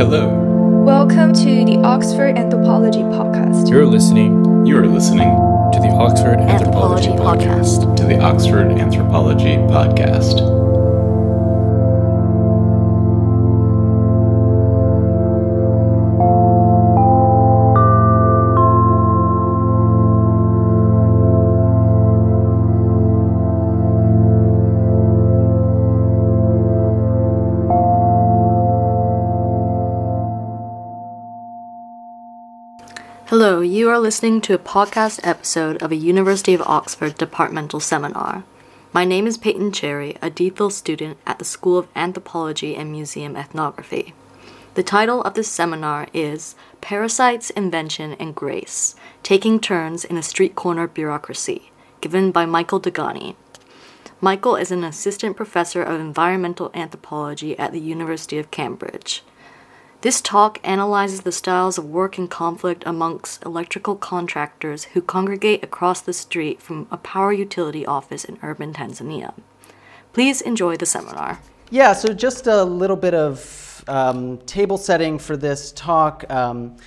Hello. Welcome to the Oxford Anthropology Podcast. You're listening You are listening to the Oxford Anthropology, Anthropology Podcast. to the Oxford Anthropology Podcast. You are listening to a podcast episode of a University of Oxford departmental seminar. My name is Peyton Cherry, a DPhil student at the School of Anthropology and Museum Ethnography. The title of this seminar is Parasites, Invention, and Grace Taking Turns in a Street Corner Bureaucracy, given by Michael Degani. Michael is an assistant professor of environmental anthropology at the University of Cambridge. This talk analyzes the styles of work and conflict amongst electrical contractors who congregate across the street from a power utility office in urban Tanzania. Please enjoy the seminar. Yeah, so just a little bit of um, table setting for this talk. Um,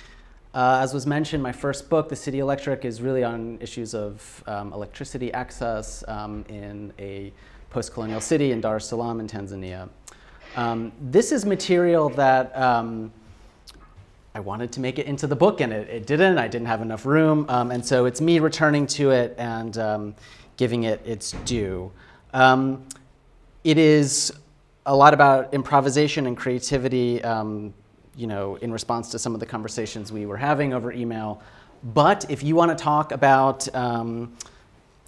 uh, as was mentioned, my first book, The City Electric, is really on issues of um, electricity access um, in a post colonial city in Dar es Salaam in Tanzania. Um, this is material that um, I wanted to make it into the book and it, it didn't. I didn't have enough room. Um, and so it's me returning to it and um, giving it its due. Um, it is a lot about improvisation and creativity, um, you know, in response to some of the conversations we were having over email. But if you want to talk about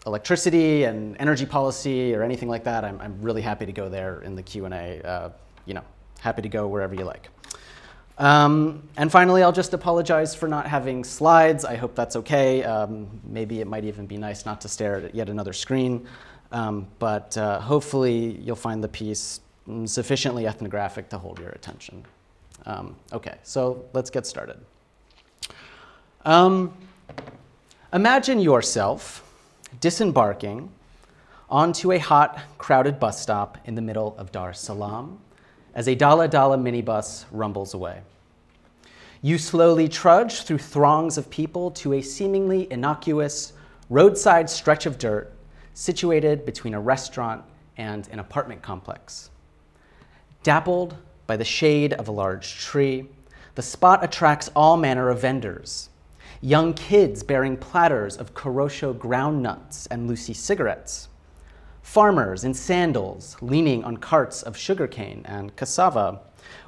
electricity and energy policy or anything like that, I'm, I'm really happy to go there in the Q&A. Uh, you know, happy to go wherever you like. Um, and finally, I'll just apologize for not having slides. I hope that's okay. Um, maybe it might even be nice not to stare at yet another screen. Um, but uh, hopefully, you'll find the piece sufficiently ethnographic to hold your attention. Um, okay, so let's get started. Um, imagine yourself disembarking onto a hot, crowded bus stop in the middle of Dar es Salaam as a Dala Dala minibus rumbles away. You slowly trudge through throngs of people to a seemingly innocuous roadside stretch of dirt situated between a restaurant and an apartment complex. Dappled by the shade of a large tree, the spot attracts all manner of vendors. Young kids bearing platters of Korosho ground nuts and Lucy cigarettes. Farmers in sandals leaning on carts of sugarcane and cassava.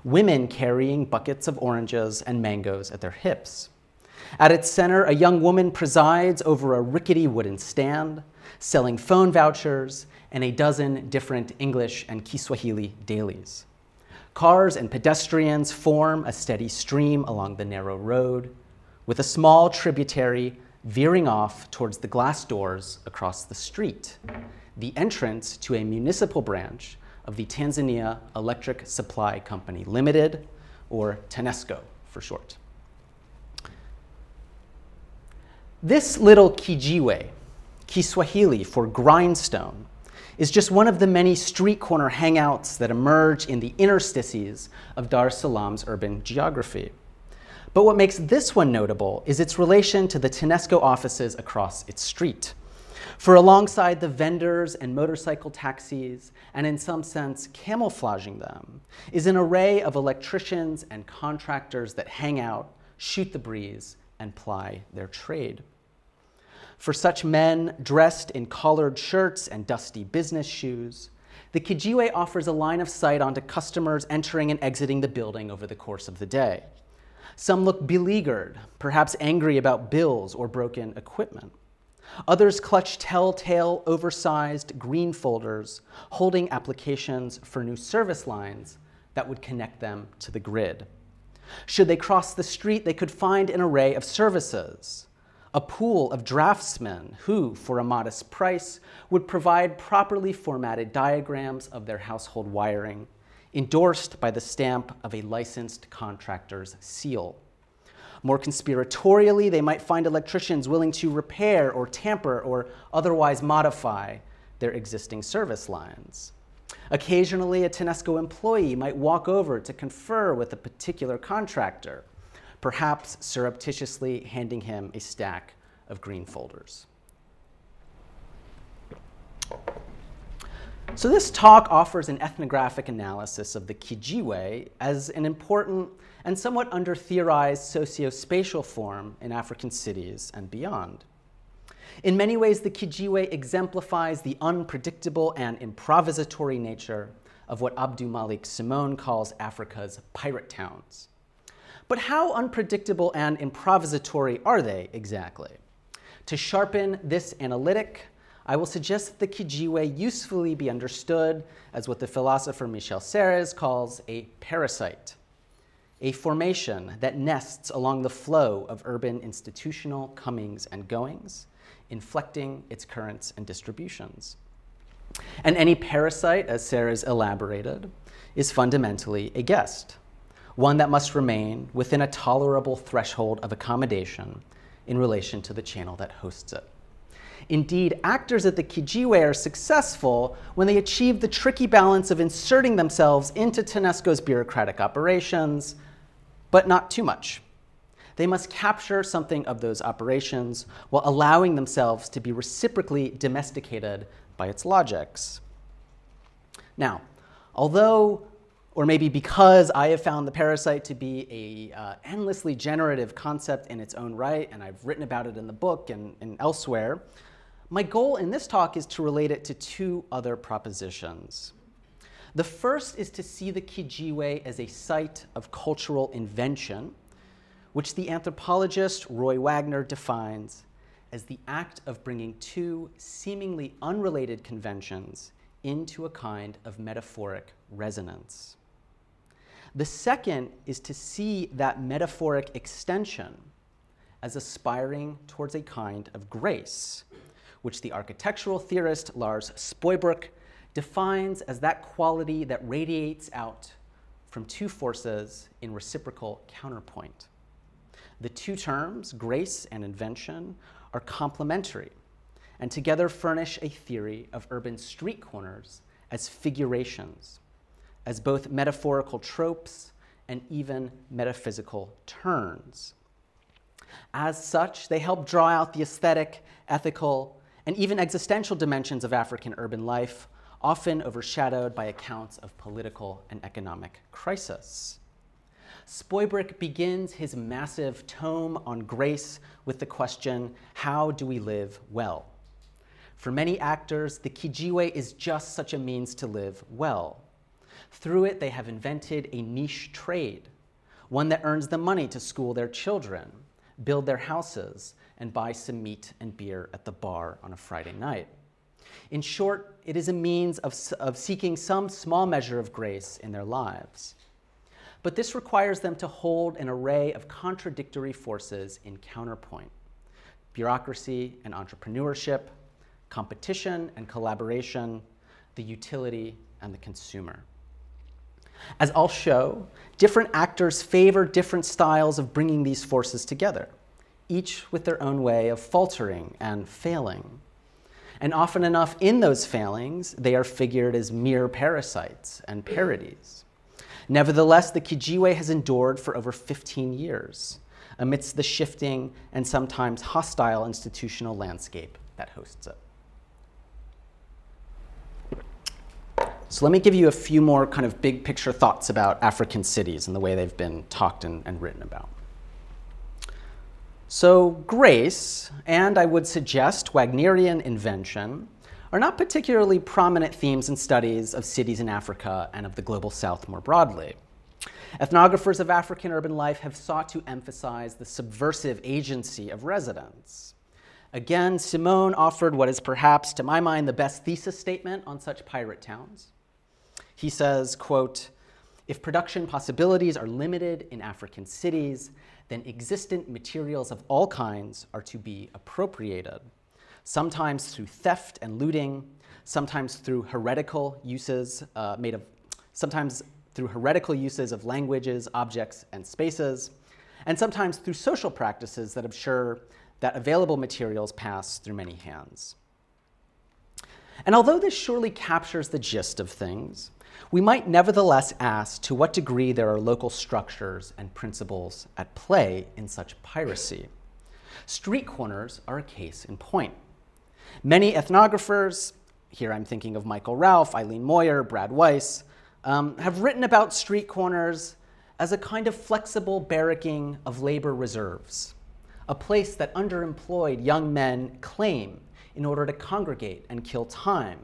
Women carrying buckets of oranges and mangoes at their hips. At its center, a young woman presides over a rickety wooden stand, selling phone vouchers and a dozen different English and Kiswahili dailies. Cars and pedestrians form a steady stream along the narrow road, with a small tributary veering off towards the glass doors across the street, the entrance to a municipal branch of the Tanzania Electric Supply Company Limited, or TANESCO for short. This little kijiwe, Kiswahili for grindstone, is just one of the many street corner hangouts that emerge in the interstices of Dar es Salaam's urban geography. But what makes this one notable is its relation to the TANESCO offices across its street. For alongside the vendors and motorcycle taxis, and in some sense camouflaging them, is an array of electricians and contractors that hang out, shoot the breeze, and ply their trade. For such men dressed in collared shirts and dusty business shoes, the Kijiwe offers a line of sight onto customers entering and exiting the building over the course of the day. Some look beleaguered, perhaps angry about bills or broken equipment. Others clutch telltale, oversized green folders holding applications for new service lines that would connect them to the grid. Should they cross the street, they could find an array of services. A pool of draftsmen who, for a modest price, would provide properly formatted diagrams of their household wiring, endorsed by the stamp of a licensed contractor's seal. More conspiratorially, they might find electricians willing to repair or tamper or otherwise modify their existing service lines. Occasionally, a Tanesco employee might walk over to confer with a particular contractor, perhaps surreptitiously handing him a stack of green folders. So, this talk offers an ethnographic analysis of the Kijiwe as an important and somewhat under theorized socio-spatial form in African cities and beyond. In many ways, the Kijiwe exemplifies the unpredictable and improvisatory nature of what AbdouMaliq Simone calls Africa's pirate towns. But how unpredictable and improvisatory are they exactly? To sharpen this analytic, I will suggest that the Kijiwe usefully be understood as what the philosopher Michel Serres calls a parasite, a formation that nests along the flow of urban institutional comings and goings, inflecting its currents and distributions. And any parasite, as Serres elaborated, is fundamentally a guest, one that must remain within a tolerable threshold of accommodation in relation to the channel that hosts it. Indeed, actors at the Kijiwe are successful when they achieve the tricky balance of inserting themselves into Tanesco's bureaucratic operations, but not too much. They must capture something of those operations while allowing themselves to be reciprocally domesticated by its logics. Now, although or maybe because I have found the parasite to be a uh, endlessly generative concept in its own right, and I've written about it in the book and, and elsewhere, my goal in this talk is to relate it to two other propositions. The first is to see the Kijiwe as a site of cultural invention, which the anthropologist Roy Wagner defines as the act of bringing two seemingly unrelated conventions into a kind of metaphoric resonance. The second is to see that metaphoric extension as aspiring towards a kind of grace, which the architectural theorist Lars Spuybroek defines as that quality that radiates out from two forces in reciprocal counterpoint. The two terms, grace and invention, are complementary and together furnish a theory of urban street corners as figurations, as both metaphorical tropes and even metaphysical turns. As such, they help draw out the aesthetic, ethical, and even existential dimensions of African urban life, often overshadowed by accounts of political and economic crisis. Spuybroek begins his massive tome on grace with the question How do we live well? For many actors, the Kijiwe is just such a means to live well. Through it, they have invented a niche trade, one that earns them money to school their children, build their houses, and buy some meat and beer at the bar on a Friday night. In short, it is a means of, of seeking some small measure of grace in their lives. But this requires them to hold an array of contradictory forces in counterpoint bureaucracy and entrepreneurship, competition and collaboration, the utility and the consumer. As I'll show, different actors favor different styles of bringing these forces together, each with their own way of faltering and failing. And often enough, in those failings, they are figured as mere parasites and parodies. Nevertheless, the Kijiwe has endured for over 15 years amidst the shifting and sometimes hostile institutional landscape that hosts it. So, let me give you a few more kind of big picture thoughts about African cities and the way they've been talked and, and written about. So, grace, and I would suggest Wagnerian invention, are not particularly prominent themes in studies of cities in Africa and of the global south more broadly. Ethnographers of African urban life have sought to emphasize the subversive agency of residents. Again, Simone offered what is perhaps, to my mind, the best thesis statement on such pirate towns. He says, quote, if production possibilities are limited in African cities, then existent materials of all kinds are to be appropriated sometimes through theft and looting, sometimes through heretical uses uh, made of, sometimes through heretical uses of languages, objects, and spaces, and sometimes through social practices that ensure that available materials pass through many hands. And although this surely captures the gist of things, we might nevertheless ask to what degree there are local structures and principles at play in such piracy. Street corners are a case in point. Many ethnographers, here I'm thinking of Michael Ralph, Eileen Moyer, Brad Weiss, um, have written about street corners as a kind of flexible barracking of labor reserves, a place that underemployed young men claim in order to congregate and kill time,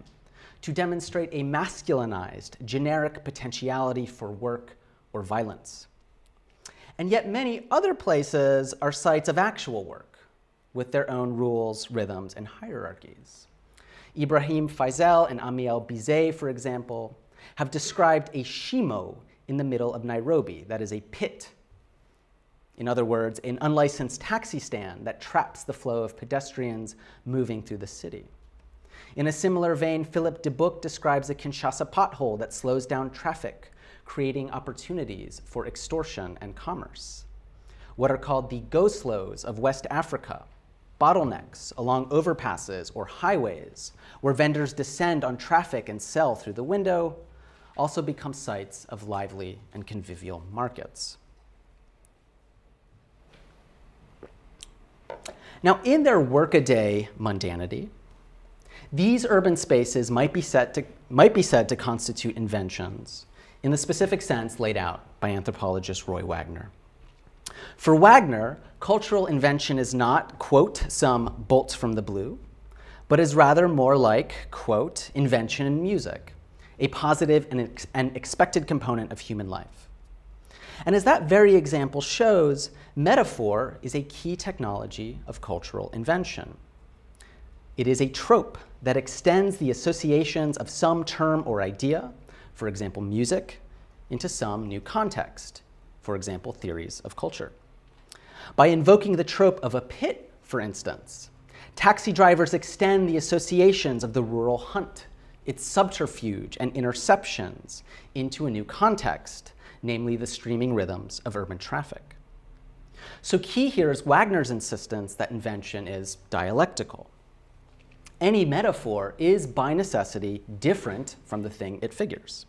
to demonstrate a masculinized, generic potentiality for work or violence. And yet, many other places are sites of actual work with their own rules, rhythms, and hierarchies. Ibrahim Faisal and Amiel Bize, for example, have described a shimo in the middle of Nairobi, that is a pit. In other words, an unlicensed taxi stand that traps the flow of pedestrians moving through the city. In a similar vein, Filip De Boeck describes a Kinshasa pothole that slows down traffic, creating opportunities for extortion and commerce. What are called the go slows of West Africa, bottlenecks along overpasses or highways, where vendors descend on traffic and sell through the window, also become sites of lively and convivial markets. Now, in their workaday mundanity, these urban spaces might be, to, might be said to constitute inventions in the specific sense laid out by anthropologist Roy Wagner. For Wagner, cultural invention is not, quote, some bolts from the blue, but is rather more like, quote, invention in music, a positive and, ex- and expected component of human life. And as that very example shows, metaphor is a key technology of cultural invention. It is a trope that extends the associations of some term or idea, for example, music, into some new context, for example, theories of culture. By invoking the trope of a pit, for instance, taxi drivers extend the associations of the rural hunt its subterfuge and interceptions into a new context, namely the streaming rhythms of urban traffic. So, key here is Wagner's insistence that invention is dialectical. Any metaphor is by necessity different from the thing it figures.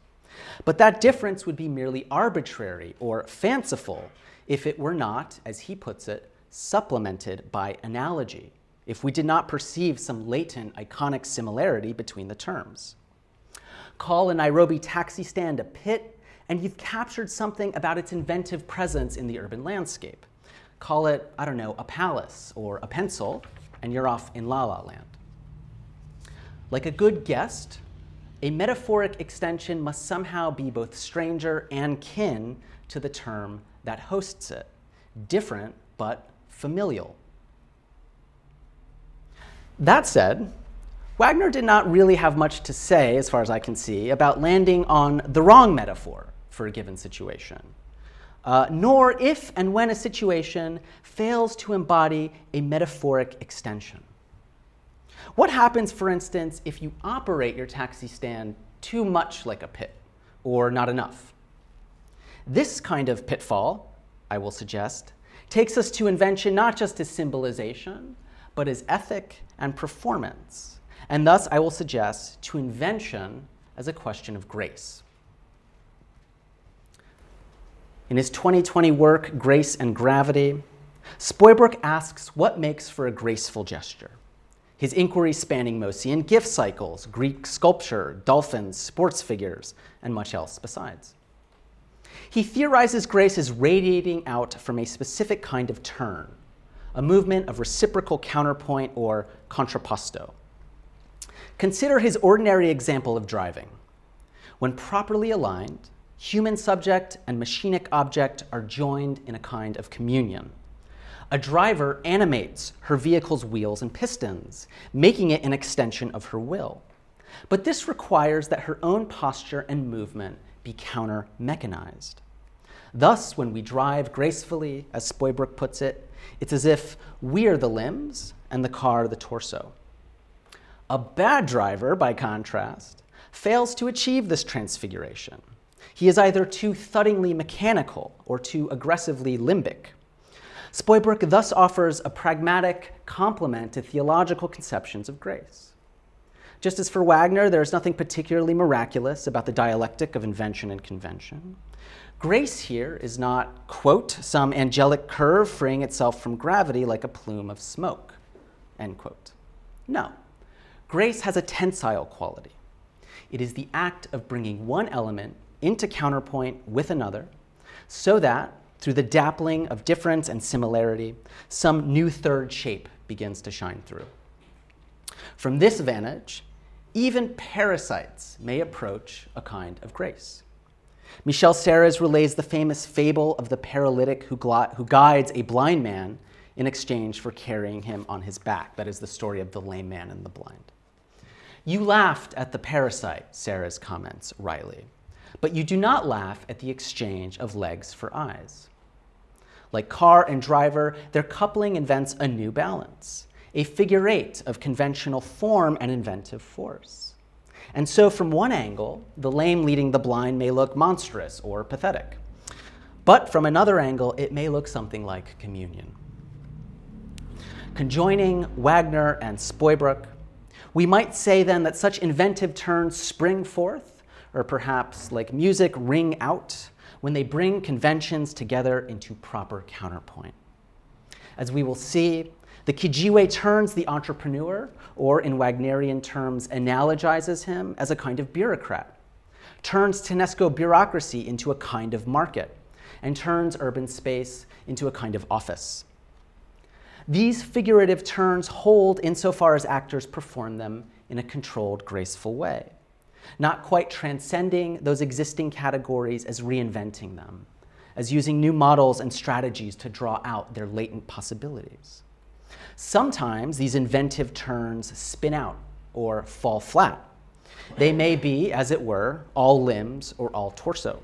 But that difference would be merely arbitrary or fanciful if it were not, as he puts it, supplemented by analogy if we did not perceive some latent iconic similarity between the terms. Call a Nairobi taxi stand a pit, and you've captured something about its inventive presence in the urban landscape. Call it, I don't know, a palace or a pencil, and you're off in La La Land. Like a good guest, a metaphoric extension must somehow be both stranger and kin to the term that hosts it, different but familial. That said, Wagner did not really have much to say, as far as I can see, about landing on the wrong metaphor for a given situation, uh, nor if and when a situation fails to embody a metaphoric extension. What happens, for instance, if you operate your taxi stand too much like a pit, or not enough? This kind of pitfall, I will suggest, takes us to invention not just as symbolization, but as ethic and performance. And thus, I will suggest to invention as a question of grace. In his 2020 work, Grace and Gravity, Spuybroek asks what makes for a graceful gesture. His inquiry spanning Maussian gift cycles, Greek sculpture, dolphins, sports figures, and much else besides. He theorizes grace as radiating out from a specific kind of turn, a movement of reciprocal counterpoint or contrapposto. Consider his ordinary example of driving. When properly aligned, human subject and machinic object are joined in a kind of communion. A driver animates her vehicle's wheels and pistons, making it an extension of her will. But this requires that her own posture and movement be counter mechanized. Thus, when we drive gracefully, as Spuybroek puts it, it's as if we are the limbs and the car the torso. A bad driver, by contrast, fails to achieve this transfiguration. He is either too thuddingly mechanical or too aggressively limbic. Spuybroek thus offers a pragmatic complement to theological conceptions of grace. Just as for Wagner, there is nothing particularly miraculous about the dialectic of invention and convention. Grace here is not, quote, some angelic curve freeing itself from gravity like a plume of smoke, end quote. No. Grace has a tensile quality. It is the act of bringing one element into counterpoint with another so that, through the dappling of difference and similarity, some new third shape begins to shine through. From this vantage, even parasites may approach a kind of grace. Michel Serres relays the famous fable of the paralytic who, gl- who guides a blind man in exchange for carrying him on his back. That is the story of the lame man and the blind. You laughed at the parasite, Serres comments wryly, but you do not laugh at the exchange of legs for eyes. Like car and driver, their coupling invents a new balance, a figure eight of conventional form and inventive force. And so, from one angle, the lame leading the blind may look monstrous or pathetic. But from another angle, it may look something like communion. Conjoining Wagner and Spuybroek, we might say then that such inventive turns spring forth, or perhaps like music, ring out, when they bring conventions together into proper counterpoint. As we will see, the Kijiwe turns the entrepreneur, or in Wagnerian terms, analogizes him as a kind of bureaucrat, turns TANESCO bureaucracy into a kind of market, and turns urban space into a kind of office. These figurative turns hold insofar as actors perform them in a controlled, graceful way, not quite transcending those existing categories as reinventing them, as using new models and strategies to draw out their latent possibilities. Sometimes these inventive turns spin out or fall flat. They may be, as it were, all limbs or all torso,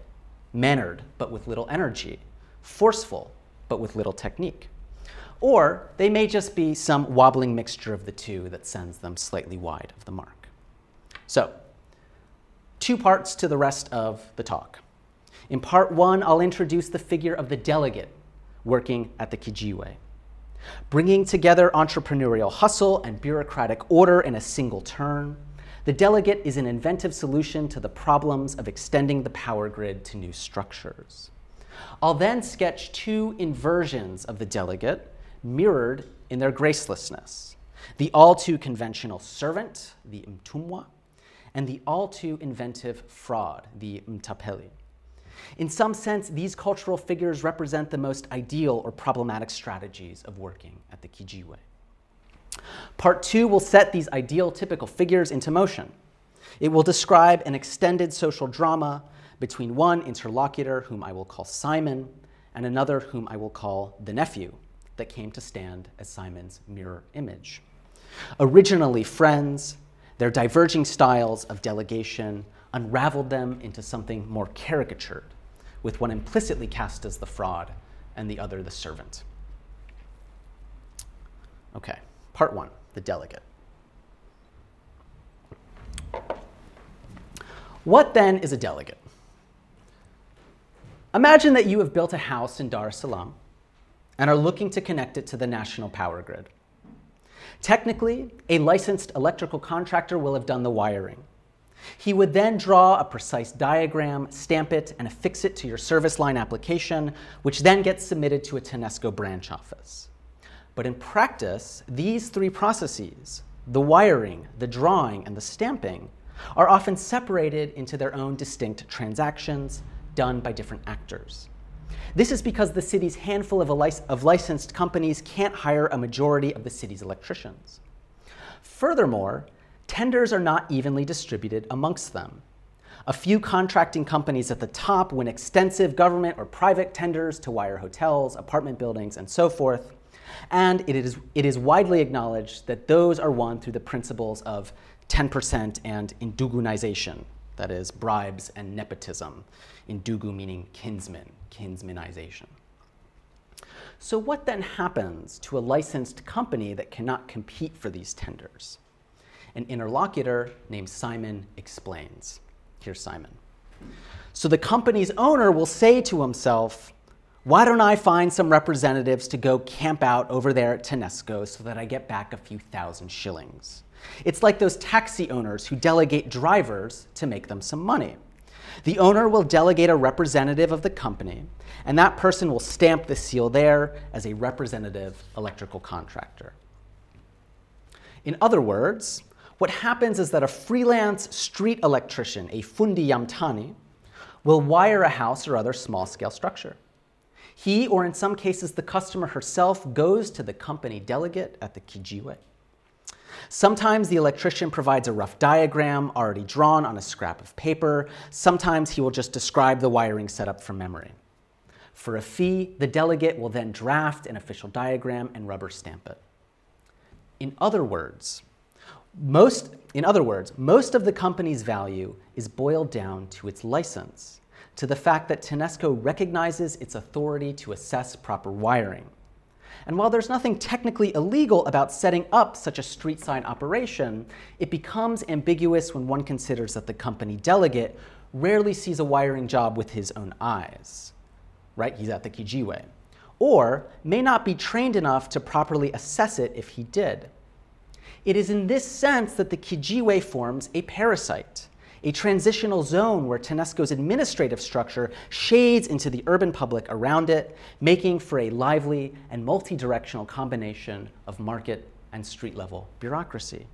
mannered but with little energy, forceful but with little technique. Or they may just be some wobbling mixture of the two that sends them slightly wide of the mark. So, two parts to the rest of the talk. In part one, I'll introduce the figure of the delegate working at the Kijiwe bringing together entrepreneurial hustle and bureaucratic order in a single turn. The delegate is an inventive solution to the problems of extending the power grid to new structures. I'll then sketch two inversions of the delegate mirrored in their gracelessness the all too conventional servant, the mtumwa, and the all too inventive fraud, the mtapeli. In some sense, these cultural figures represent the most ideal or problematic strategies of working at the Kijiwe. Part two will set these ideal typical figures into motion. It will describe an extended social drama between one interlocutor, whom I will call Simon, and another, whom I will call the nephew, that came to stand as Simon's mirror image. Originally friends, their diverging styles of delegation unraveled them into something more caricatured, with one implicitly cast as the fraud and the other the servant. Okay, part one the delegate. What then is a delegate? Imagine that you have built a house in Dar es Salaam and are looking to connect it to the national power grid. Technically, a licensed electrical contractor will have done the wiring. He would then draw a precise diagram, stamp it, and affix it to your service line application, which then gets submitted to a TANESCO branch office. But in practice, these three processes the wiring, the drawing, and the stamping are often separated into their own distinct transactions done by different actors. This is because the city's handful of, lic- of licensed companies can't hire a majority of the city's electricians. Furthermore, tenders are not evenly distributed amongst them. A few contracting companies at the top win extensive government or private tenders to wire hotels, apartment buildings, and so forth. And it is, it is widely acknowledged that those are won through the principles of 10% and indugunization, that is, bribes and nepotism. Indugu meaning kinsman, kinsmanization. So, what then happens to a licensed company that cannot compete for these tenders? An interlocutor named Simon explains. Here's Simon. So, the company's owner will say to himself, Why don't I find some representatives to go camp out over there at TANESCO so that I get back a few thousand shillings? It's like those taxi owners who delegate drivers to make them some money. The owner will delegate a representative of the company, and that person will stamp the seal there as a representative electrical contractor. In other words, what happens is that a freelance street electrician, a fundi yamtani, will wire a house or other small scale structure. He, or in some cases the customer herself, goes to the company delegate at the kijiwe. Sometimes the electrician provides a rough diagram already drawn on a scrap of paper. Sometimes he will just describe the wiring setup from memory. For a fee, the delegate will then draft an official diagram and rubber stamp it. In other words, most, in other words, most of the company's value is boiled down to its license, to the fact that TANESCO recognizes its authority to assess proper wiring. And while there's nothing technically illegal about setting up such a street sign operation, it becomes ambiguous when one considers that the company delegate rarely sees a wiring job with his own eyes. Right? He's at the Kijiwe. Or may not be trained enough to properly assess it if he did. It is in this sense that the Kijiwe forms a parasite, a transitional zone where TANESCO's administrative structure shades into the urban public around it, making for a lively and multi directional combination of market and street level bureaucracy.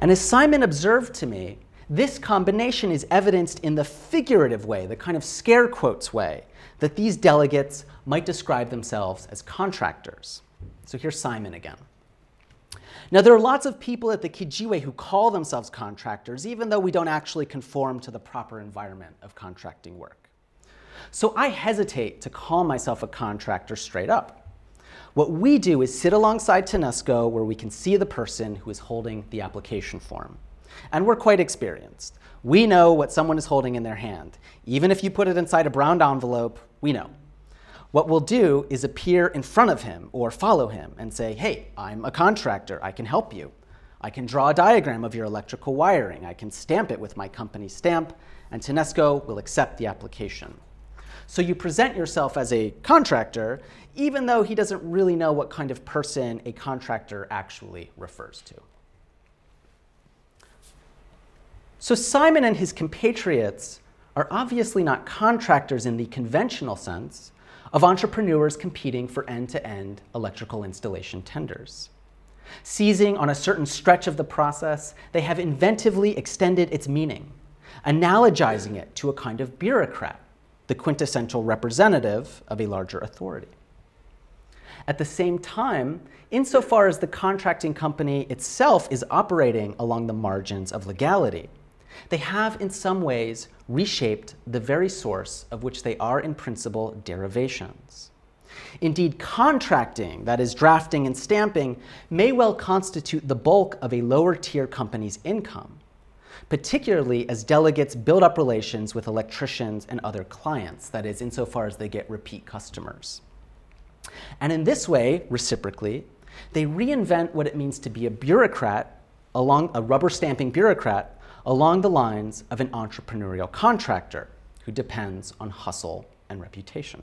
And as Simon observed to me, this combination is evidenced in the figurative way, the kind of scare quotes way, that these delegates might describe themselves as contractors. So here's Simon again. Now, there are lots of people at the Kijiwe who call themselves contractors, even though we don't actually conform to the proper environment of contracting work. So I hesitate to call myself a contractor straight up. What we do is sit alongside TANESCO where we can see the person who is holding the application form. And we're quite experienced. We know what someone is holding in their hand. Even if you put it inside a brown envelope, we know. What we'll do is appear in front of him or follow him and say, hey, I'm a contractor, I can help you. I can draw a diagram of your electrical wiring, I can stamp it with my company stamp, and TANESCO will accept the application. So you present yourself as a contractor, even though he doesn't really know what kind of person a contractor actually refers to. So Simon and his compatriots are obviously not contractors in the conventional sense, of entrepreneurs competing for end to end electrical installation tenders. Seizing on a certain stretch of the process, they have inventively extended its meaning, analogizing it to a kind of bureaucrat, the quintessential representative of a larger authority. At the same time, insofar as the contracting company itself is operating along the margins of legality, they have in some ways reshaped the very source of which they are in principle derivations. Indeed, contracting, that is, drafting and stamping, may well constitute the bulk of a lower tier company's income, particularly as delegates build up relations with electricians and other clients, that is, insofar as they get repeat customers. And in this way, reciprocally, they reinvent what it means to be a bureaucrat, along a rubber stamping bureaucrat, along the lines of an entrepreneurial contractor who depends on hustle and reputation.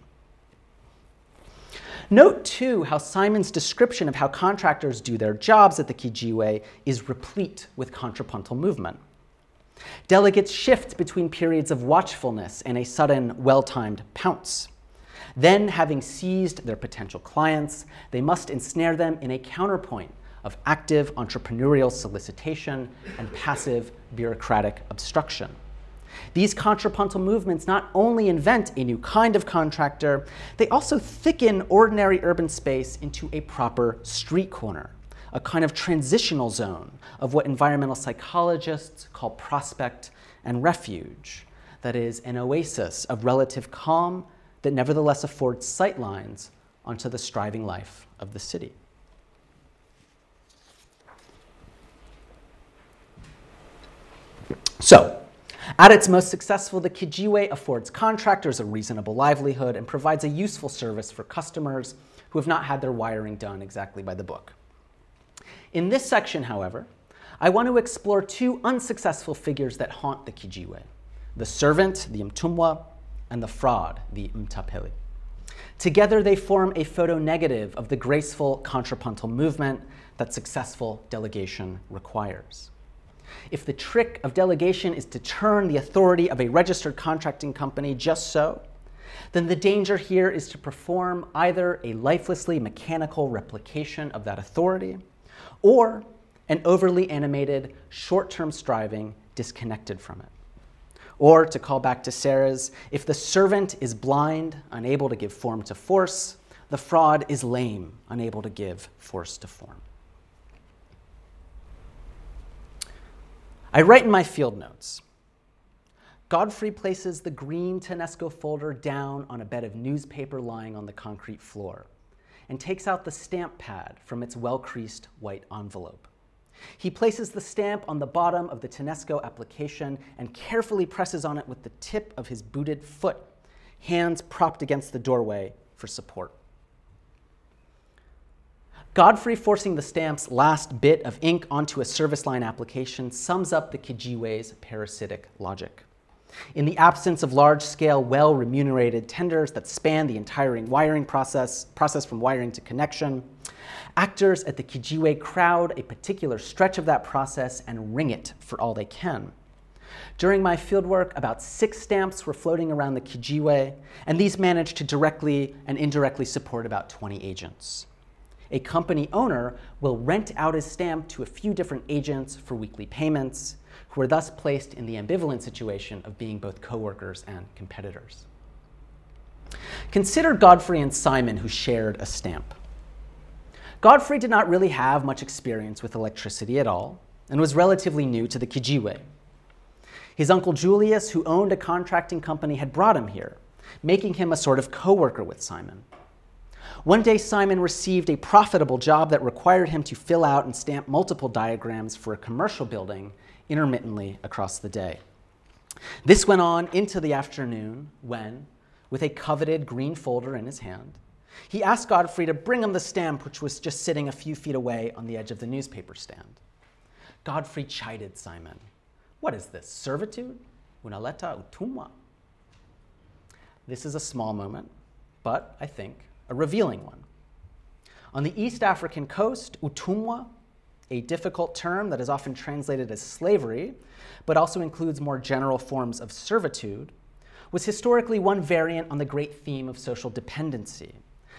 Note too how Simon's description of how contractors do their jobs at the Kijiwe is replete with contrapuntal movement. Delegates shift between periods of watchfulness and a sudden, well timed pounce. Then, having seized their potential clients, they must ensnare them in a counterpoint of active entrepreneurial solicitation and passive bureaucratic obstruction. These contrapuntal movements not only invent a new kind of contractor, they also thicken ordinary urban space into a proper street corner, a kind of transitional zone of what environmental psychologists call prospect and refuge. That is, an oasis of relative calm that nevertheless affords sightlines onto the striving life of the city. So, at its most successful, the Kijiwe affords contractors a reasonable livelihood and provides a useful service for customers who have not had their wiring done exactly by the book. In this section, however, I want to explore two unsuccessful figures that haunt the Kijiwe the servant, the Mtumwa, and the fraud, the Mtapeli. Together, they form a photo negative of the graceful contrapuntal movement that successful delegation requires. If the trick of delegation is to turn the authority of a registered contracting company just so, then the danger here is to perform either a lifelessly mechanical replication of that authority or an overly animated, short term striving disconnected from it. Or, to call back to Serres, if the servant is blind, unable to give form to force, the fraud is lame, unable to give force to form. I write in my field notes Godfrey places the green Tanesco folder down on a bed of newspaper lying on the concrete floor and takes out the stamp pad from its well creased white envelope. He places the stamp on the bottom of the Tanesco application and carefully presses on it with the tip of his booted foot, hands propped against the doorway for support. Godfrey forcing the stamp's last bit of ink onto a service line application sums up the Kijiwe's parasitic logic. In the absence of large scale, well remunerated tenders that span the entire wiring process, process from wiring to connection, actors at the Kijiwe crowd a particular stretch of that process and wring it for all they can. During my fieldwork, about six stamps were floating around the Kijiwe, and these managed to directly and indirectly support about 20 agents. A company owner will rent out his stamp to a few different agents for weekly payments, who are thus placed in the ambivalent situation of being both coworkers and competitors. Consider Godfrey and Simon, who shared a stamp. Godfrey did not really have much experience with electricity at all and was relatively new to the Kijiwe. His uncle Julius, who owned a contracting company, had brought him here, making him a sort of coworker with Simon. One day, Simon received a profitable job that required him to fill out and stamp multiple diagrams for a commercial building intermittently across the day. This went on into the afternoon when, with a coveted green folder in his hand, he asked Godfrey to bring him the stamp, which was just sitting a few feet away on the edge of the newspaper stand. Godfrey chided Simon. What is this, servitude? Una letra utumwa? This is a small moment, but I think a revealing one. On the East African coast, utumwa a difficult term that is often translated as slavery, but also includes more general forms of servitude, was historically one variant on the great theme of social dependency,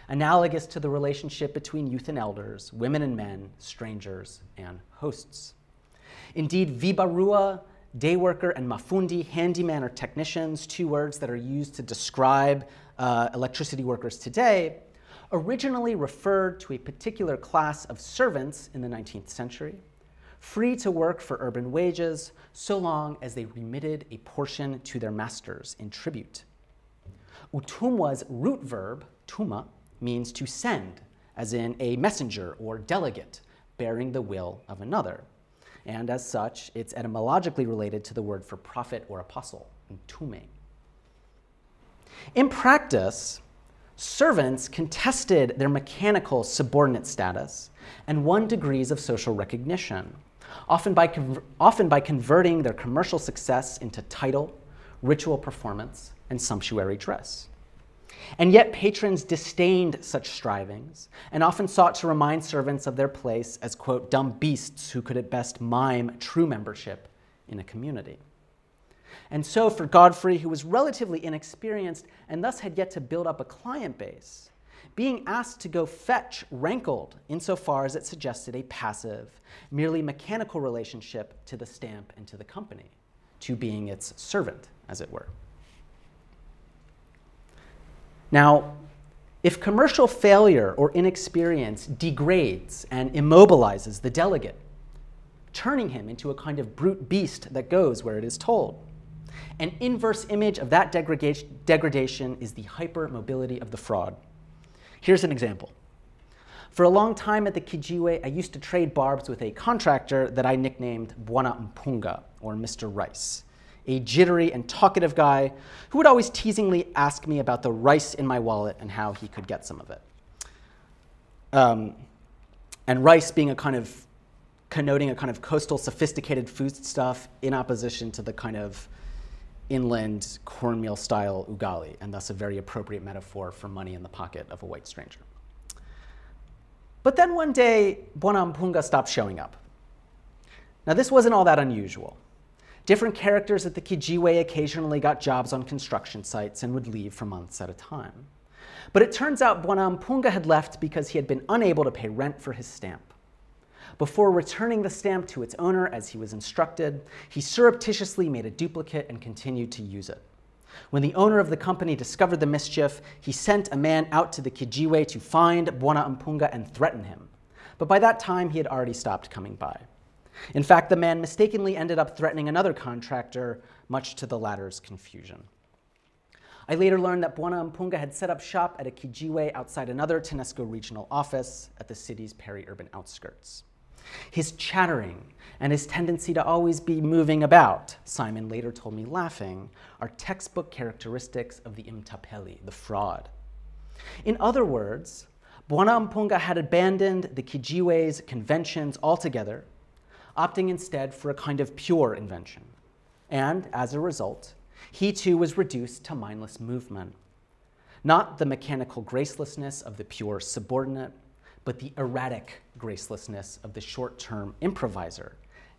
analogous to the relationship between youth and elders, women and men, strangers and hosts. Indeed, vibarua, day worker, and mafundi, handyman or technicians, two words that are used to describe uh, electricity workers today, originally referred to a particular class of servants in the 19th century, free to work for urban wages so long as they remitted a portion to their masters in tribute. Utumwa's root verb, tuma, means to send, as in a messenger or delegate bearing the will of another. And as such, it's etymologically related to the word for prophet or apostle, tume. In practice, servants contested their mechanical subordinate status and won degrees of social recognition, often by, often by converting their commercial success into title, ritual performance, and sumptuary dress. And yet, patrons disdained such strivings and often sought to remind servants of their place as, quote, dumb beasts who could at best mime true membership in a community. And so, for Godfrey, who was relatively inexperienced and thus had yet to build up a client base, being asked to go fetch rankled insofar as it suggested a passive, merely mechanical relationship to the stamp and to the company, to being its servant, as it were. Now, if commercial failure or inexperience degrades and immobilizes the delegate, turning him into a kind of brute beast that goes where it is told, an inverse image of that degradation is the hypermobility of the fraud. Here's an example. For a long time at the Kijiwe, I used to trade barbs with a contractor that I nicknamed Bwana Mpunga, or Mr. Rice, a jittery and talkative guy who would always teasingly ask me about the rice in my wallet and how he could get some of it. Um, and rice being a kind of connoting a kind of coastal sophisticated food stuff in opposition to the kind of inland cornmeal style ugali, and thus a very appropriate metaphor for money in the pocket of a white stranger. But then one day, Bwana Mpunga stopped showing up. Now, this wasn't all that unusual. Different characters at the Kijiwe occasionally got jobs on construction sites and would leave for months at a time. But it turns out Bwana Mpunga had left because he had been unable to pay rent for his stamp. Before returning the stamp to its owner as he was instructed, he surreptitiously made a duplicate and continued to use it. When the owner of the company discovered the mischief, he sent a man out to the Kijiwe to find Bwana Mpunga and threaten him. But by that time, he had already stopped coming by. In fact, the man mistakenly ended up threatening another contractor, much to the latter's confusion. I later learned that Bwana Mpunga had set up shop at a Kijiwe outside another TANESCO regional office at the city's peri urban outskirts. His chattering and his tendency to always be moving about, Simon later told me laughing, are textbook characteristics of the imtapeli, the fraud. In other words, Bwana Mpunga had abandoned the Kijiwe's conventions altogether, opting instead for a kind of pure invention. And as a result, he too was reduced to mindless movement. Not the mechanical gracelessness of the pure subordinate, but the erratic gracelessness of the short term improviser,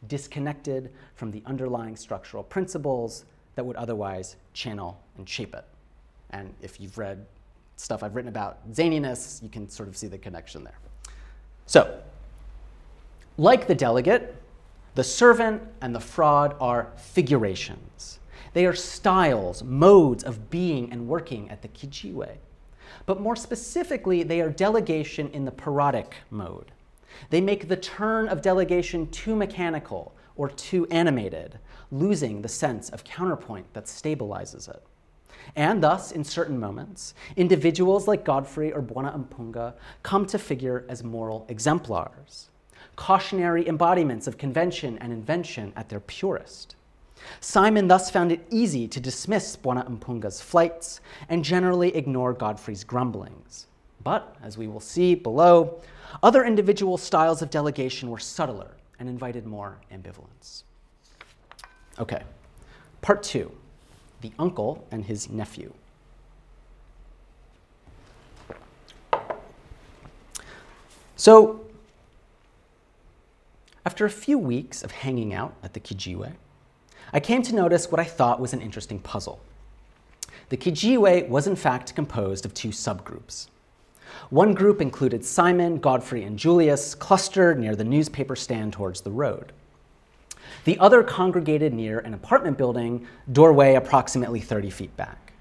disconnected from the underlying structural principles that would otherwise channel and shape it. And if you've read stuff I've written about zaniness, you can sort of see the connection there. So, like the delegate, the servant and the fraud are figurations. They are styles, modes of being and working at the Kijiwe. But more specifically, they are delegation in the parodic mode. They make the turn of delegation too mechanical or too animated, losing the sense of counterpoint that stabilizes it. And thus, in certain moments, individuals like Godfrey or Bwana Mpunga come to figure as moral exemplars, cautionary embodiments of convention and invention at their purest. Simon thus found it easy to dismiss Bwana Mpunga's flights and generally ignore Godfrey's grumblings. But, as we will see below, other individual styles of delegation were subtler and invited more ambivalence. Okay, part two the uncle and his nephew. So, after a few weeks of hanging out at the Kijiwe, I came to notice what I thought was an interesting puzzle. The Kijiwe was in fact composed of two subgroups. One group included Simon, Godfrey, and Julius, clustered near the newspaper stand towards the road. The other congregated near an apartment building, doorway approximately 30 feet back.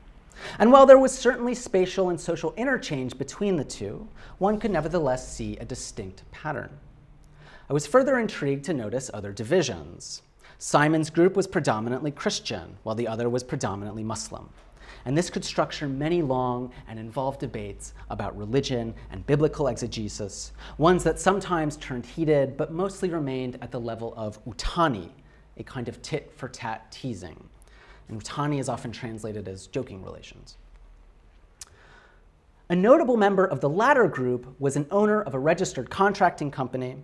And while there was certainly spatial and social interchange between the two, one could nevertheless see a distinct pattern. I was further intrigued to notice other divisions. Simon's group was predominantly Christian, while the other was predominantly Muslim. And this could structure many long and involved debates about religion and biblical exegesis, ones that sometimes turned heated but mostly remained at the level of utani, a kind of tit for tat teasing. And utani is often translated as joking relations. A notable member of the latter group was an owner of a registered contracting company,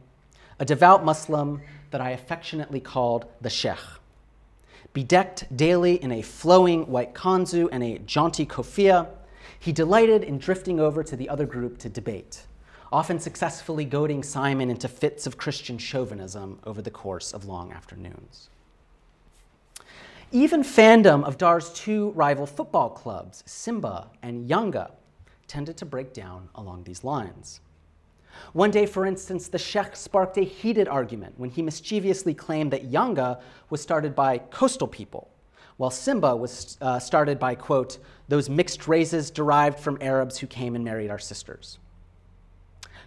a devout Muslim that I affectionately called the Sheikh. Bedecked daily in a flowing white kanzu and a jaunty kofia, he delighted in drifting over to the other group to debate, often successfully goading Simon into fits of Christian chauvinism over the course of long afternoons. Even fandom of Dar's two rival football clubs, Simba and Yanga, tended to break down along these lines. One day, for instance, the Sheikh sparked a heated argument when he mischievously claimed that Yanga was started by coastal people, while Simba was uh, started by, quote, those mixed races derived from Arabs who came and married our sisters.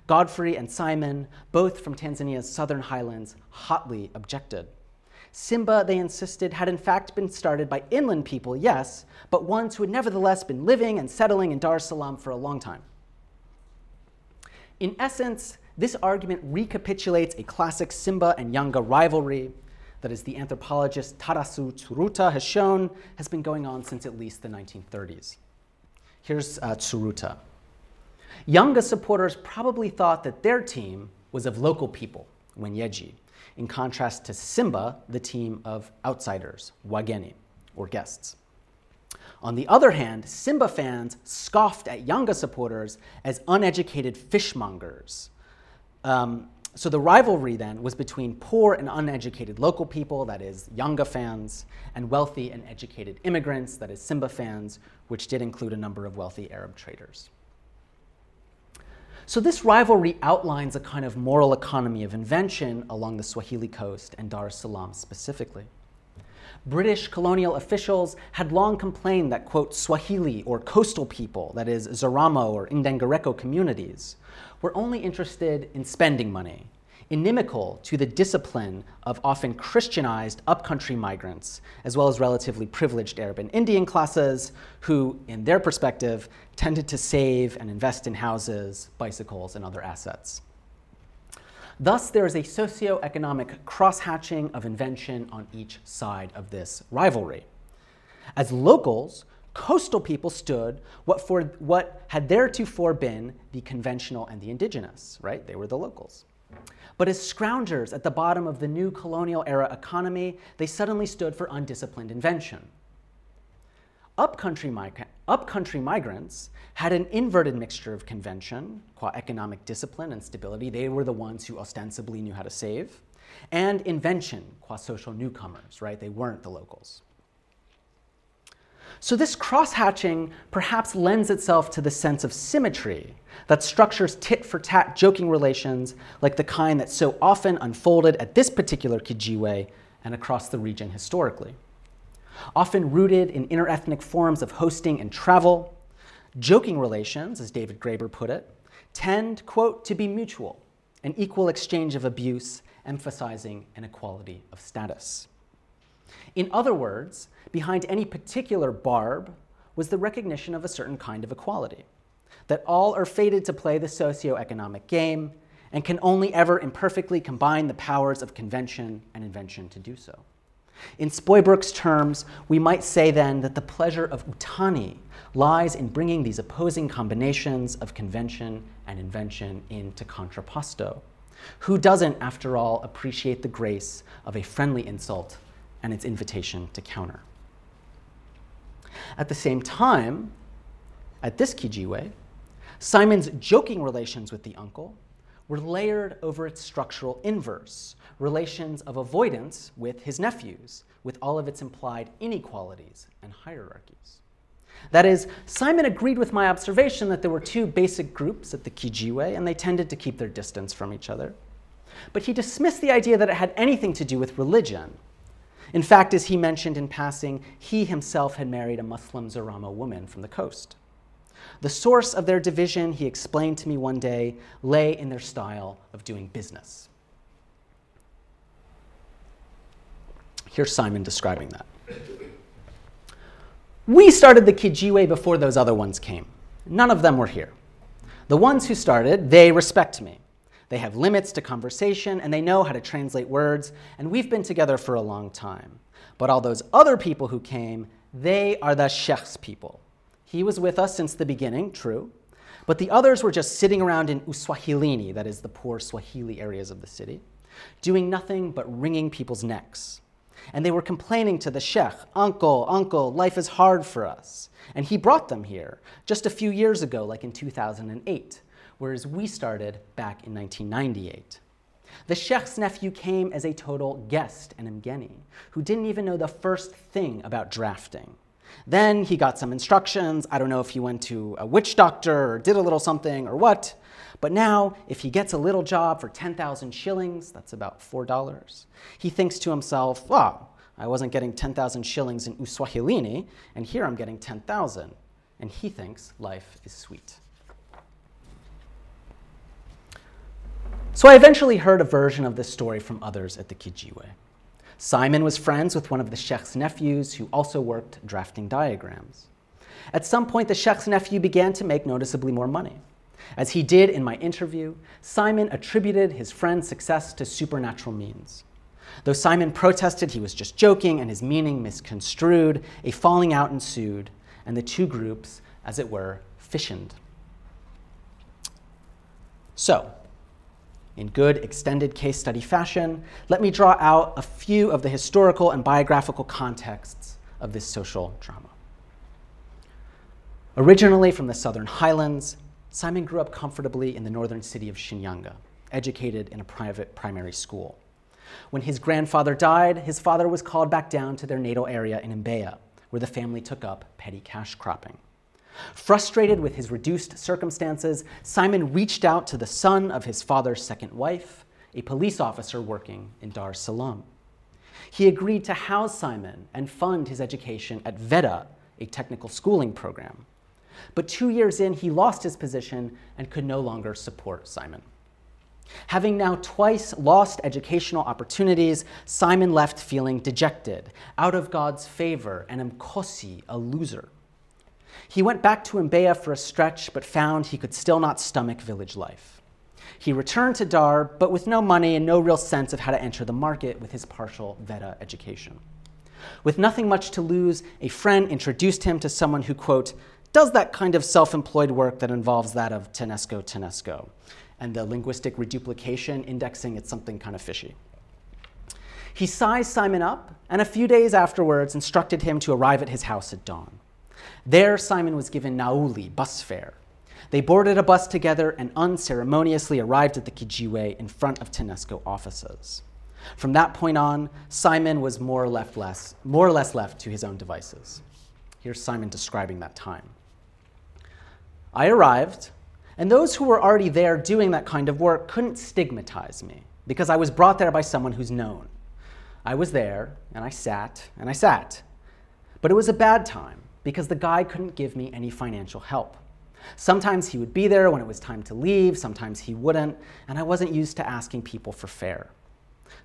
Godfrey and Simon, both from Tanzania's southern highlands, hotly objected. Simba, they insisted, had in fact been started by inland people, yes, but ones who had nevertheless been living and settling in Dar es Salaam for a long time. In essence, this argument recapitulates a classic Simba and Yanga rivalry that, as the anthropologist Tadasu Tsuruta has shown, has been going on since at least the 1930s. Here's uh, Tsuruta. Yanga supporters probably thought that their team was of local people, Wenyeji, in contrast to Simba, the team of outsiders, Wageni, or guests. On the other hand, Simba fans scoffed at Yanga supporters as uneducated fishmongers, Um, so the rivalry then was between poor and uneducated local people, that is, Yanga fans, and wealthy and educated immigrants, that is, Simba fans, which did include a number of wealthy Arab traders. So this rivalry outlines a kind of moral economy of invention along the Swahili coast and Dar es Salaam specifically. British colonial officials had long complained that, quote, Swahili or coastal people, that is, Zaramo or Indengereko communities, were only interested in spending money, inimical to the discipline of often Christianized upcountry migrants, as well as relatively privileged Arab and Indian classes, who, in their perspective, tended to save and invest in houses, bicycles, and other assets. Thus, there is a socio-economic cross-hatching of invention on each side of this rivalry. As locals, coastal people stood what, for, what had theretofore been the conventional and the indigenous, right? They were the locals. But as scroungers at the bottom of the new colonial era economy, they suddenly stood for undisciplined invention. Upcountry, mig- upcountry migrants had an inverted mixture of convention, qua economic discipline and stability. They were the ones who ostensibly knew how to save, and invention, qua social newcomers, right? They weren't the locals. So, this cross hatching perhaps lends itself to the sense of symmetry that structures tit for tat joking relations like the kind that so often unfolded at this particular Kijiwe and across the region historically. Often rooted in interethnic forms of hosting and travel, joking relations, as David Graeber put it, tend, quote, to be mutual, an equal exchange of abuse, emphasizing an equality of status. In other words, behind any particular barb was the recognition of a certain kind of equality, that all are fated to play the socio-economic game and can only ever imperfectly combine the powers of convention and invention to do so. In Spuybroek's terms, we might say then that the pleasure of Utani lies in bringing these opposing combinations of convention and invention into contrapposto. Who doesn't, after all, appreciate the grace of a friendly insult and its invitation to counter? At the same time, at this Kijiwe, Simon's joking relations with the uncle were layered over its structural inverse, relations of avoidance with his nephews, with all of its implied inequalities and hierarchies. That is, Simon agreed with my observation that there were two basic groups at the Kijiwe, and they tended to keep their distance from each other. But he dismissed the idea that it had anything to do with religion. In fact, as he mentioned in passing, he himself had married a Muslim Zaramo woman from the coast. The source of their division, he explained to me one day, lay in their style of doing business. Here's Simon describing that. We started the Kijiwe before those other ones came. None of them were here. The ones who started, they respect me. They have limits to conversation and they know how to translate words, and we've been together for a long time. But all those other people who came, they are the Sheikh's people. He was with us since the beginning, true, but the others were just sitting around in Uswahilini, that is the poor Swahili areas of the city, doing nothing but wringing people's necks. And they were complaining to the Sheikh, Uncle, Uncle, life is hard for us. And he brought them here just a few years ago, like in 2008, whereas we started back in 1998. The Sheikh's nephew came as a total guest, an Mgeni, who didn't even know the first thing about drafting. Then he got some instructions. I don't know if he went to a witch doctor or did a little something or what. But now, if he gets a little job for 10,000 shillings, that's about $4, he thinks to himself, wow, I wasn't getting 10,000 shillings in Uswahilini, and here I'm getting 10,000. And he thinks life is sweet. So I eventually heard a version of this story from others at the Kijiwe. Simon was friends with one of the Sheikh's nephews who also worked drafting diagrams. At some point, the Sheikh's nephew began to make noticeably more money. As he did in my interview, Simon attributed his friend's success to supernatural means. Though Simon protested he was just joking and his meaning misconstrued, a falling out ensued, and the two groups, as it were, fissioned. So, in good extended case study fashion, let me draw out a few of the historical and biographical contexts of this social drama. Originally from the southern highlands, Simon grew up comfortably in the northern city of Shinyanga, educated in a private primary school. When his grandfather died, his father was called back down to their natal area in Mbeya, where the family took up petty cash cropping. Frustrated with his reduced circumstances, Simon reached out to the son of his father's second wife, a police officer working in Dar es Salaam. He agreed to house Simon and fund his education at VETA, a technical schooling program. But two years in, he lost his position and could no longer support Simon. Having now twice lost educational opportunities, Simon left feeling dejected, out of God's favor, and mkosi, a loser. He went back to Mbeya for a stretch, but found he could still not stomach village life. He returned to Dar, but with no money and no real sense of how to enter the market with his partial VETA education. With nothing much to lose, a friend introduced him to someone who, quote, does that kind of self employed work that involves that of TANESCO TANESCO. And the linguistic reduplication indexing, it's something kind of fishy. He sized Simon up, and a few days afterwards instructed him to arrive at his house at dawn. There, Simon was given nauli, bus fare. They boarded a bus together and unceremoniously arrived at the Kijiwe in front of TANESCO offices. From that point on, Simon was more or, less, more or less left to his own devices. Here's Simon describing that time. I arrived, and those who were already there doing that kind of work couldn't stigmatize me because I was brought there by someone who's known. I was there, and I sat, and I sat. But it was a bad time because the guy couldn't give me any financial help. Sometimes he would be there when it was time to leave, sometimes he wouldn't, and I wasn't used to asking people for fare.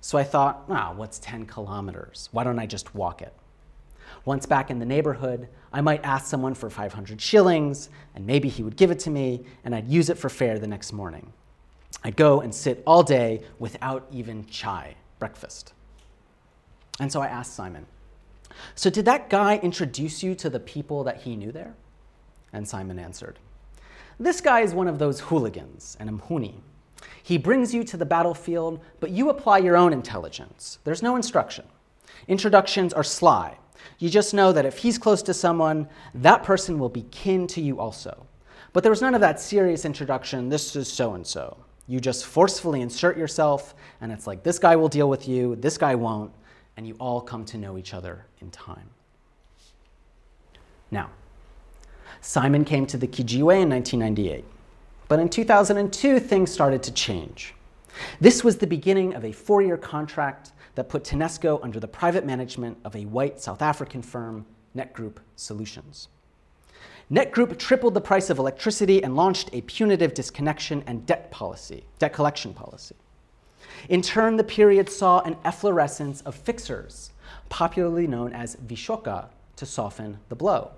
So I thought, ah, what's 10 kilometers? Why don't I just walk it? Once back in the neighborhood, I might ask someone for 500 shillings, and maybe he would give it to me, and I'd use it for fare the next morning. I'd go and sit all day without even chai, breakfast. And so I asked Simon, so, did that guy introduce you to the people that he knew there? And Simon answered, This guy is one of those hooligans, an mhuni. He brings you to the battlefield, but you apply your own intelligence. There's no instruction. Introductions are sly. You just know that if he's close to someone, that person will be kin to you also. But there was none of that serious introduction, this is so and so. You just forcefully insert yourself, and it's like, this guy will deal with you, this guy won't, and you all come to know each other in time. Now, Simon came to the Kijiwe in 1998, but in 2002 things started to change. This was the beginning of a four year contract that put TANESCO under the private management of a white South African firm, NetGroup Solutions. NetGroup tripled the price of electricity and launched a punitive disconnection and debt policy, debt collection policy. In turn, the period saw an efflorescence of fixers, popularly known as vishoka, to soften the blow.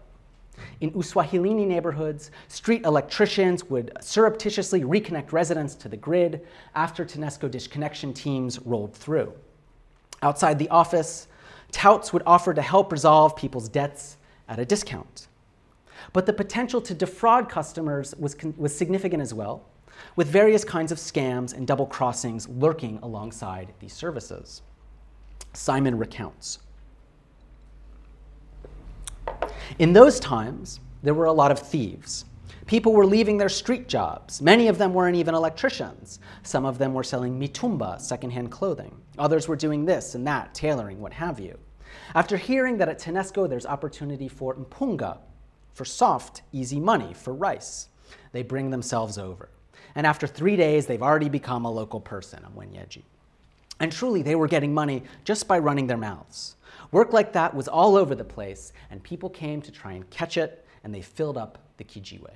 In Uswahilini neighborhoods, street electricians would surreptitiously reconnect residents to the grid after TANESCO disconnection teams rolled through. Outside the office, touts would offer to help resolve people's debts at a discount. But the potential to defraud customers was, was significant as well, with various kinds of scams and double crossings lurking alongside these services. Simon recounts. In those times, there were a lot of thieves. People were leaving their street jobs. Many of them weren't even electricians. Some of them were selling mitumba, secondhand clothing. Others were doing this and that, tailoring, what have you. After hearing that at TANESCO there's opportunity for mpunga, for soft, easy money, for rice, they bring themselves over. And after three days, they've already become a local person, a mwenyeji. And truly, they were getting money just by running their mouths. Work like that was all over the place, and people came to try and catch it, and they filled up the Kijiwe.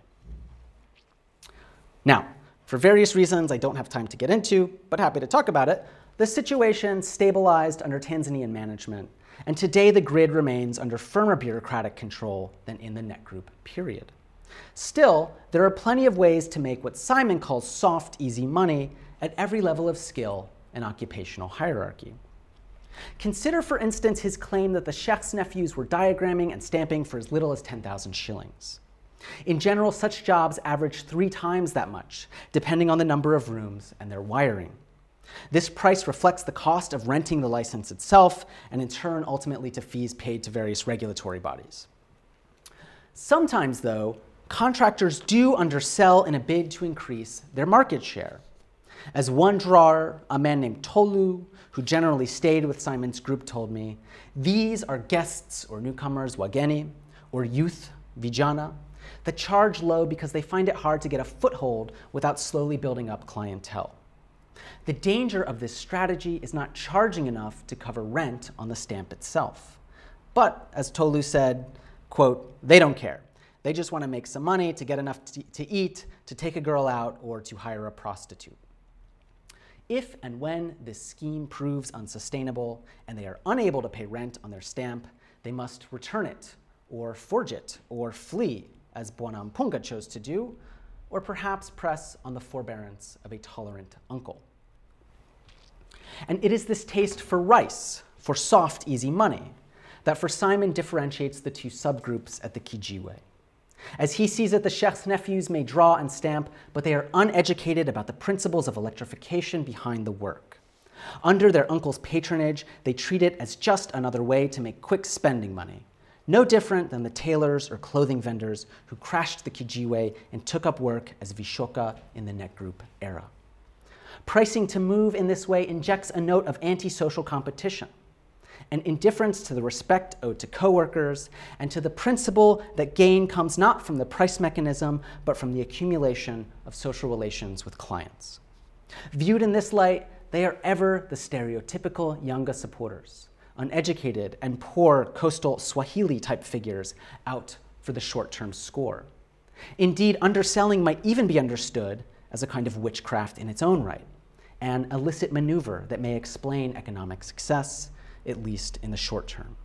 Now, for various reasons I don't have time to get into, but happy to talk about it, the situation stabilized under Tanzanian management, and today the grid remains under firmer bureaucratic control than in the NetGroup period. Still, there are plenty of ways to make what Simon calls soft, easy money at every level of skill and occupational hierarchy. Consider, for instance, his claim that the chef's nephews were diagramming and stamping for as little as 10,000 shillings. In general, such jobs average three times that much, depending on the number of rooms and their wiring. This price reflects the cost of renting the license itself, and in turn, ultimately to fees paid to various regulatory bodies. Sometimes, though, contractors do undersell in a bid to increase their market share. As one drawer, a man named Tolu, who generally stayed with Simon's group, told me, these are guests or newcomers, wageni, or youth, vijana, that charge low because they find it hard to get a foothold without slowly building up clientele. The danger of this strategy is not charging enough to cover rent on the stamp itself. But, as Tolu said, quote, they don't care. They just want to make some money to get enough to, to eat, to take a girl out, or to hire a prostitute. If and when this scheme proves unsustainable and they are unable to pay rent on their stamp, they must return it, or forge it, or flee, as Bwana chose to do, or perhaps press on the forbearance of a tolerant uncle. And it is this taste for rice, for soft, easy money, that for Simon differentiates the two subgroups at the Kijiwe. As he sees it, the Sheikh's nephews may draw and stamp, but they are uneducated about the principles of electrification behind the work. Under their uncle's patronage, they treat it as just another way to make quick spending money, no different than the tailors or clothing vendors who crashed the Kijiwe and took up work as Vishoka in the NetGroup era. Pricing to move in this way injects a note of antisocial competition, an indifference to the respect owed to coworkers, and to the principle that gain comes not from the price mechanism, but from the accumulation of social relations with clients. Viewed in this light, they are ever the stereotypical Yanga supporters, uneducated and poor coastal Swahili type figures out for the short term score. Indeed, underselling might even be understood as a kind of witchcraft in its own right an illicit maneuver that may explain economic success, at least in the short term.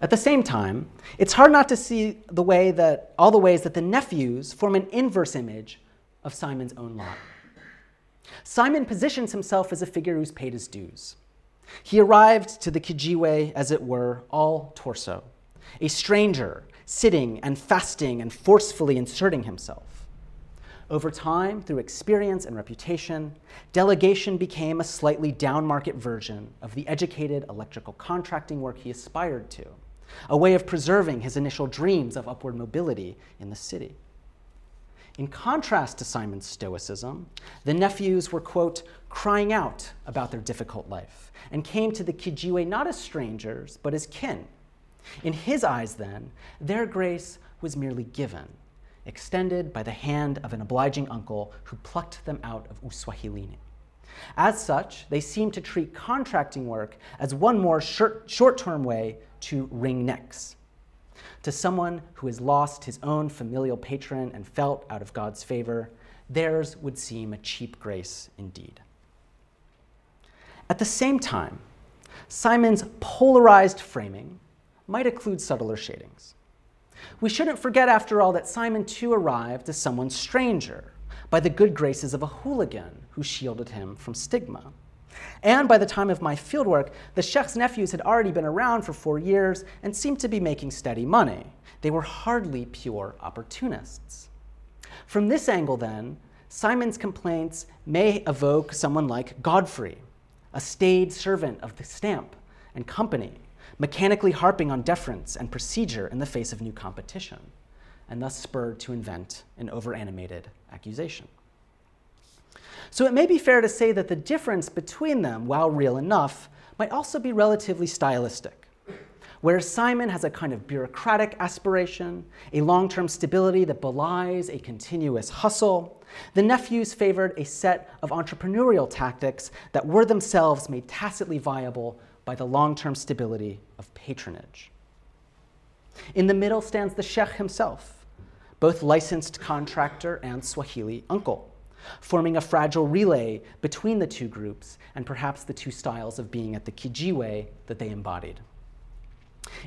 At the same time, it's hard not to see the way that all the ways that the nephews form an inverse image of Simon's own lot. Simon positions himself as a figure who's paid his dues. He arrived to the Kijiwe, as it were, all torso, a stranger, sitting and fasting and forcefully inserting himself. Over time, through experience and reputation, delegation became a slightly downmarket version of the educated electrical contracting work he aspired to, a way of preserving his initial dreams of upward mobility in the city. In contrast to Simon's stoicism, the nephews were, quote, crying out about their difficult life and came to the Kijiwe not as strangers, but as kin. In his eyes, then, their grace was merely given extended by the hand of an obliging uncle who plucked them out of Uswahilini. As such, they seem to treat contracting work as one more short term way to wring necks. To someone who has lost his own familial patron and felt out of God's favor, theirs would seem a cheap grace indeed. At the same time, Simon's polarized framing might include subtler shadings. We shouldn't forget, after all, that Simon too arrived as someone stranger, by the good graces of a hooligan who shielded him from stigma. And by the time of my fieldwork, the Sheikh's nephews had already been around for four years and seemed to be making steady money. They were hardly pure opportunists. From this angle, then, Simon's complaints may evoke someone like Godfrey, a staid servant of the stamp and company mechanically harping on deference and procedure in the face of new competition, and thus spurred to invent an overanimated accusation. So it may be fair to say that the difference between them, while real enough, might also be relatively stylistic. Whereas Simon has a kind of bureaucratic aspiration, a long term stability that belies a continuous hustle, the nephews favored a set of entrepreneurial tactics that were themselves made tacitly viable by the long term stability of patronage. In the middle stands the Sheikh himself, both licensed contractor and Swahili uncle, forming a fragile relay between the two groups and perhaps the two styles of being at the Kijiwe that they embodied.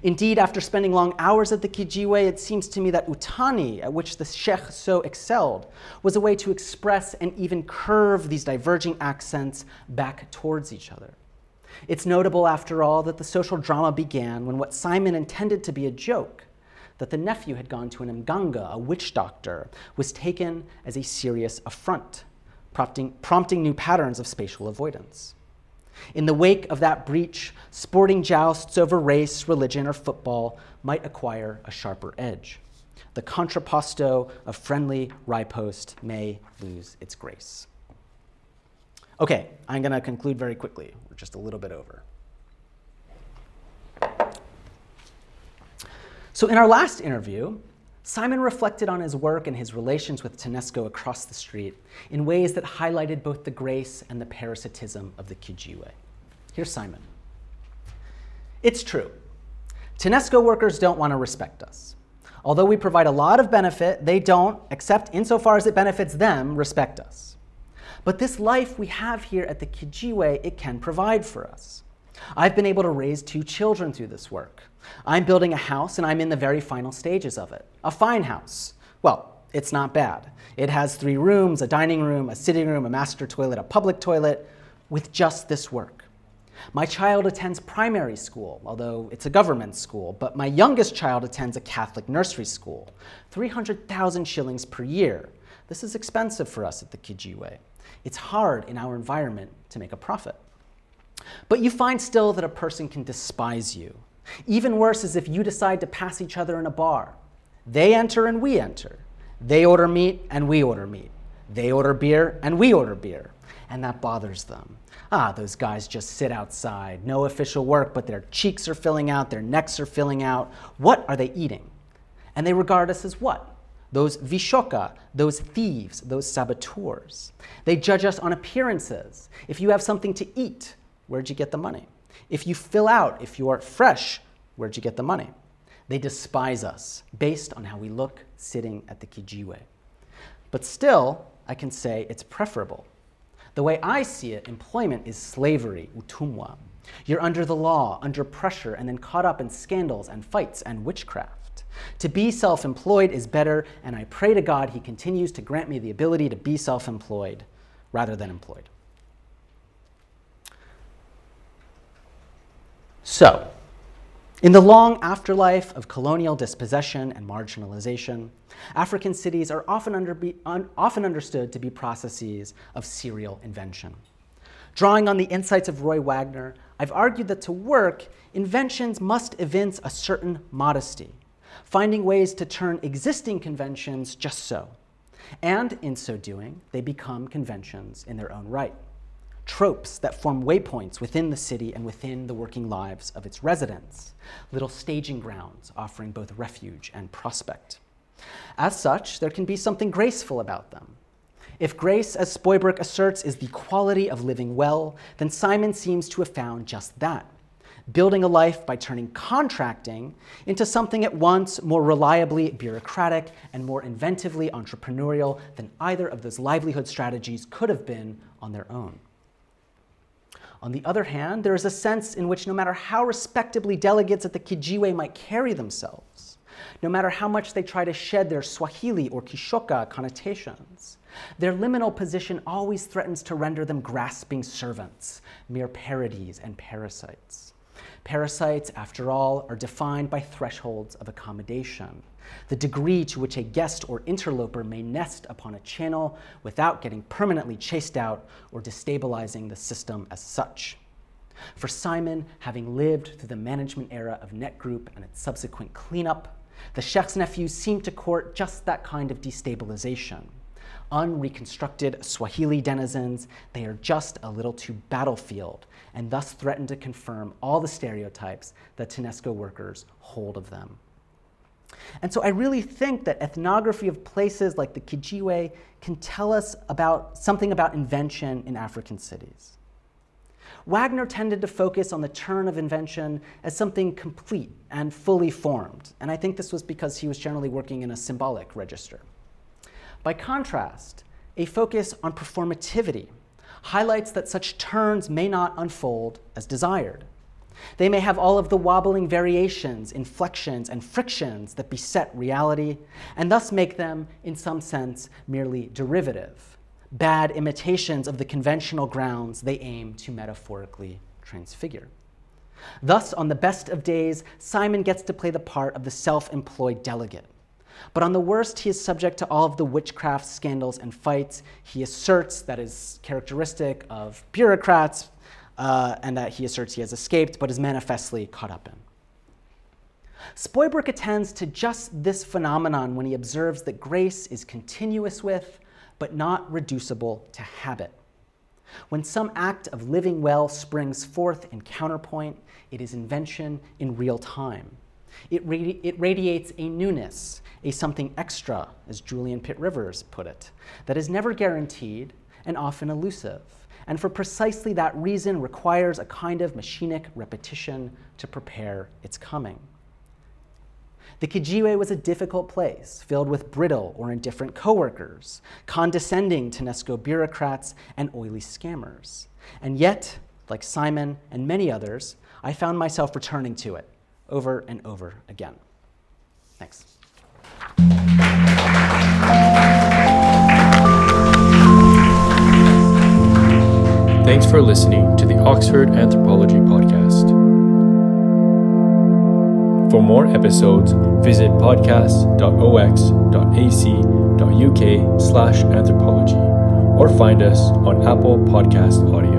Indeed, after spending long hours at the Kijiwe, it seems to me that Utani, at which the Sheikh so excelled, was a way to express and even curve these diverging accents back towards each other. It's notable, after all, that the social drama began when what Simon intended to be a joke, that the nephew had gone to an mganga, a witch doctor, was taken as a serious affront, prompting, prompting new patterns of spatial avoidance. In the wake of that breach, sporting jousts over race, religion, or football might acquire a sharper edge. the contrapposto of friendly riposte may lose its grace. Okay, I'm going to conclude very quickly. Just a little bit over. So, in our last interview, Simon reflected on his work and his relations with TANESCO across the street in ways that highlighted both the grace and the parasitism of the Kijiwe. Here's Simon. It's true. TANESCO workers don't want to respect us. Although we provide a lot of benefit, they don't, except insofar as it benefits them, respect us. But this life we have here at the Kijiwe, it can provide for us. I've been able to raise two children through this work. I'm building a house and I'm in the very final stages of it. A fine house. Well, it's not bad. It has three rooms, a dining room, a sitting room, a master toilet, a public toilet, with just this work. My child attends primary school, although it's a government school, but my youngest child attends a Catholic nursery school. 300,000 shillings per year. This is expensive for us at the Kijiwe. It's hard in our environment to make a profit. But you find still that a person can despise you. Even worse is if you decide to pass each other in a bar. They enter and we enter. They order meat and we order meat. They order beer and we order beer. And that bothers them. Ah, those guys just sit outside. No official work, but their cheeks are filling out, their necks are filling out. What are they eating? And they regard us as what? Those vishoka, those thieves, those saboteurs. They judge us on appearances. If you have something to eat, where'd you get the money? If you fill out, if you are fresh, where'd you get the money? They despise us based on how we look sitting at the kijiwe. But still, I can say it's preferable. The way I see it, employment is slavery, utumwa. You're under the law, under pressure, and then caught up in scandals and fights and witchcraft. To be self employed is better, and I pray to God He continues to grant me the ability to be self employed rather than employed. So, in the long afterlife of colonial dispossession and marginalization, African cities are often, under be, un, often, understood to be processes of serial invention. Drawing on the insights of Roy Wagner, I've argued that to work, inventions must evince a certain modesty, finding ways to turn existing conventions just so. And in so doing, they become conventions in their own right tropes that form waypoints within the city and within the working lives of its residents, little staging grounds offering both refuge and prospect. As such, there can be something graceful about them. If grace, as Spuybroek asserts, is the quality of living well, then Simon seems to have found just that building a life by turning contracting into something at once more reliably bureaucratic and more inventively entrepreneurial than either of those livelihood strategies could have been on their own. On the other hand, there is a sense in which no matter how respectably delegates at the Kijiwe might carry themselves, no matter how much they try to shed their Swahili or Kishoka connotations, their liminal position always threatens to render them grasping servants, mere parodies and parasites. Parasites, after all, are defined by thresholds of accommodation the degree to which a guest or interloper may nest upon a channel without getting permanently chased out or destabilizing the system as such. For Simon, having lived through the management era of NetGroup and its subsequent cleanup, the Sheikh's nephews seemed to court just that kind of destabilization. Unreconstructed Swahili denizens, they are just a little too battlefield and thus threaten to confirm all the stereotypes that TANESCO workers hold of them. And so I really think that ethnography of places like the Kijiwe can tell us about something about invention in African cities. Wagner tended to focus on the turn of invention as something complete and fully formed, and I think this was because he was generally working in a symbolic register. By contrast, a focus on performativity highlights that such turns may not unfold as desired. They may have all of the wobbling variations, inflections, and frictions that beset reality, and thus make them, in some sense, merely derivative, bad imitations of the conventional grounds they aim to metaphorically transfigure. Thus, on the best of days, Simon gets to play the part of the self employed delegate. But on the worst, he is subject to all of the witchcraft scandals and fights he asserts that is characteristic of bureaucrats, uh, and that he asserts he has escaped but is manifestly caught up in. Spuybroek attends to just this phenomenon when he observes that grace is continuous with, but not reducible to habit. When some act of living well springs forth in counterpoint, it is invention in real time. It, radi- it, radiates a newness, a something extra, as Julian Pitt Rivers put it, that is never guaranteed and often elusive, and for precisely that reason requires a kind of machinic repetition to prepare its coming. The Kijiwe was a difficult place, filled with brittle or indifferent coworkers, condescending TANESCO bureaucrats, and oily scammers. And yet, like Simon and many others, I found myself returning to it over and over again. Thanks. Thanks for listening to the Oxford Anthropology Podcast. For more episodes, visit podcast.ox.ac.uk slash anthropology or find us on Apple Podcast Audio.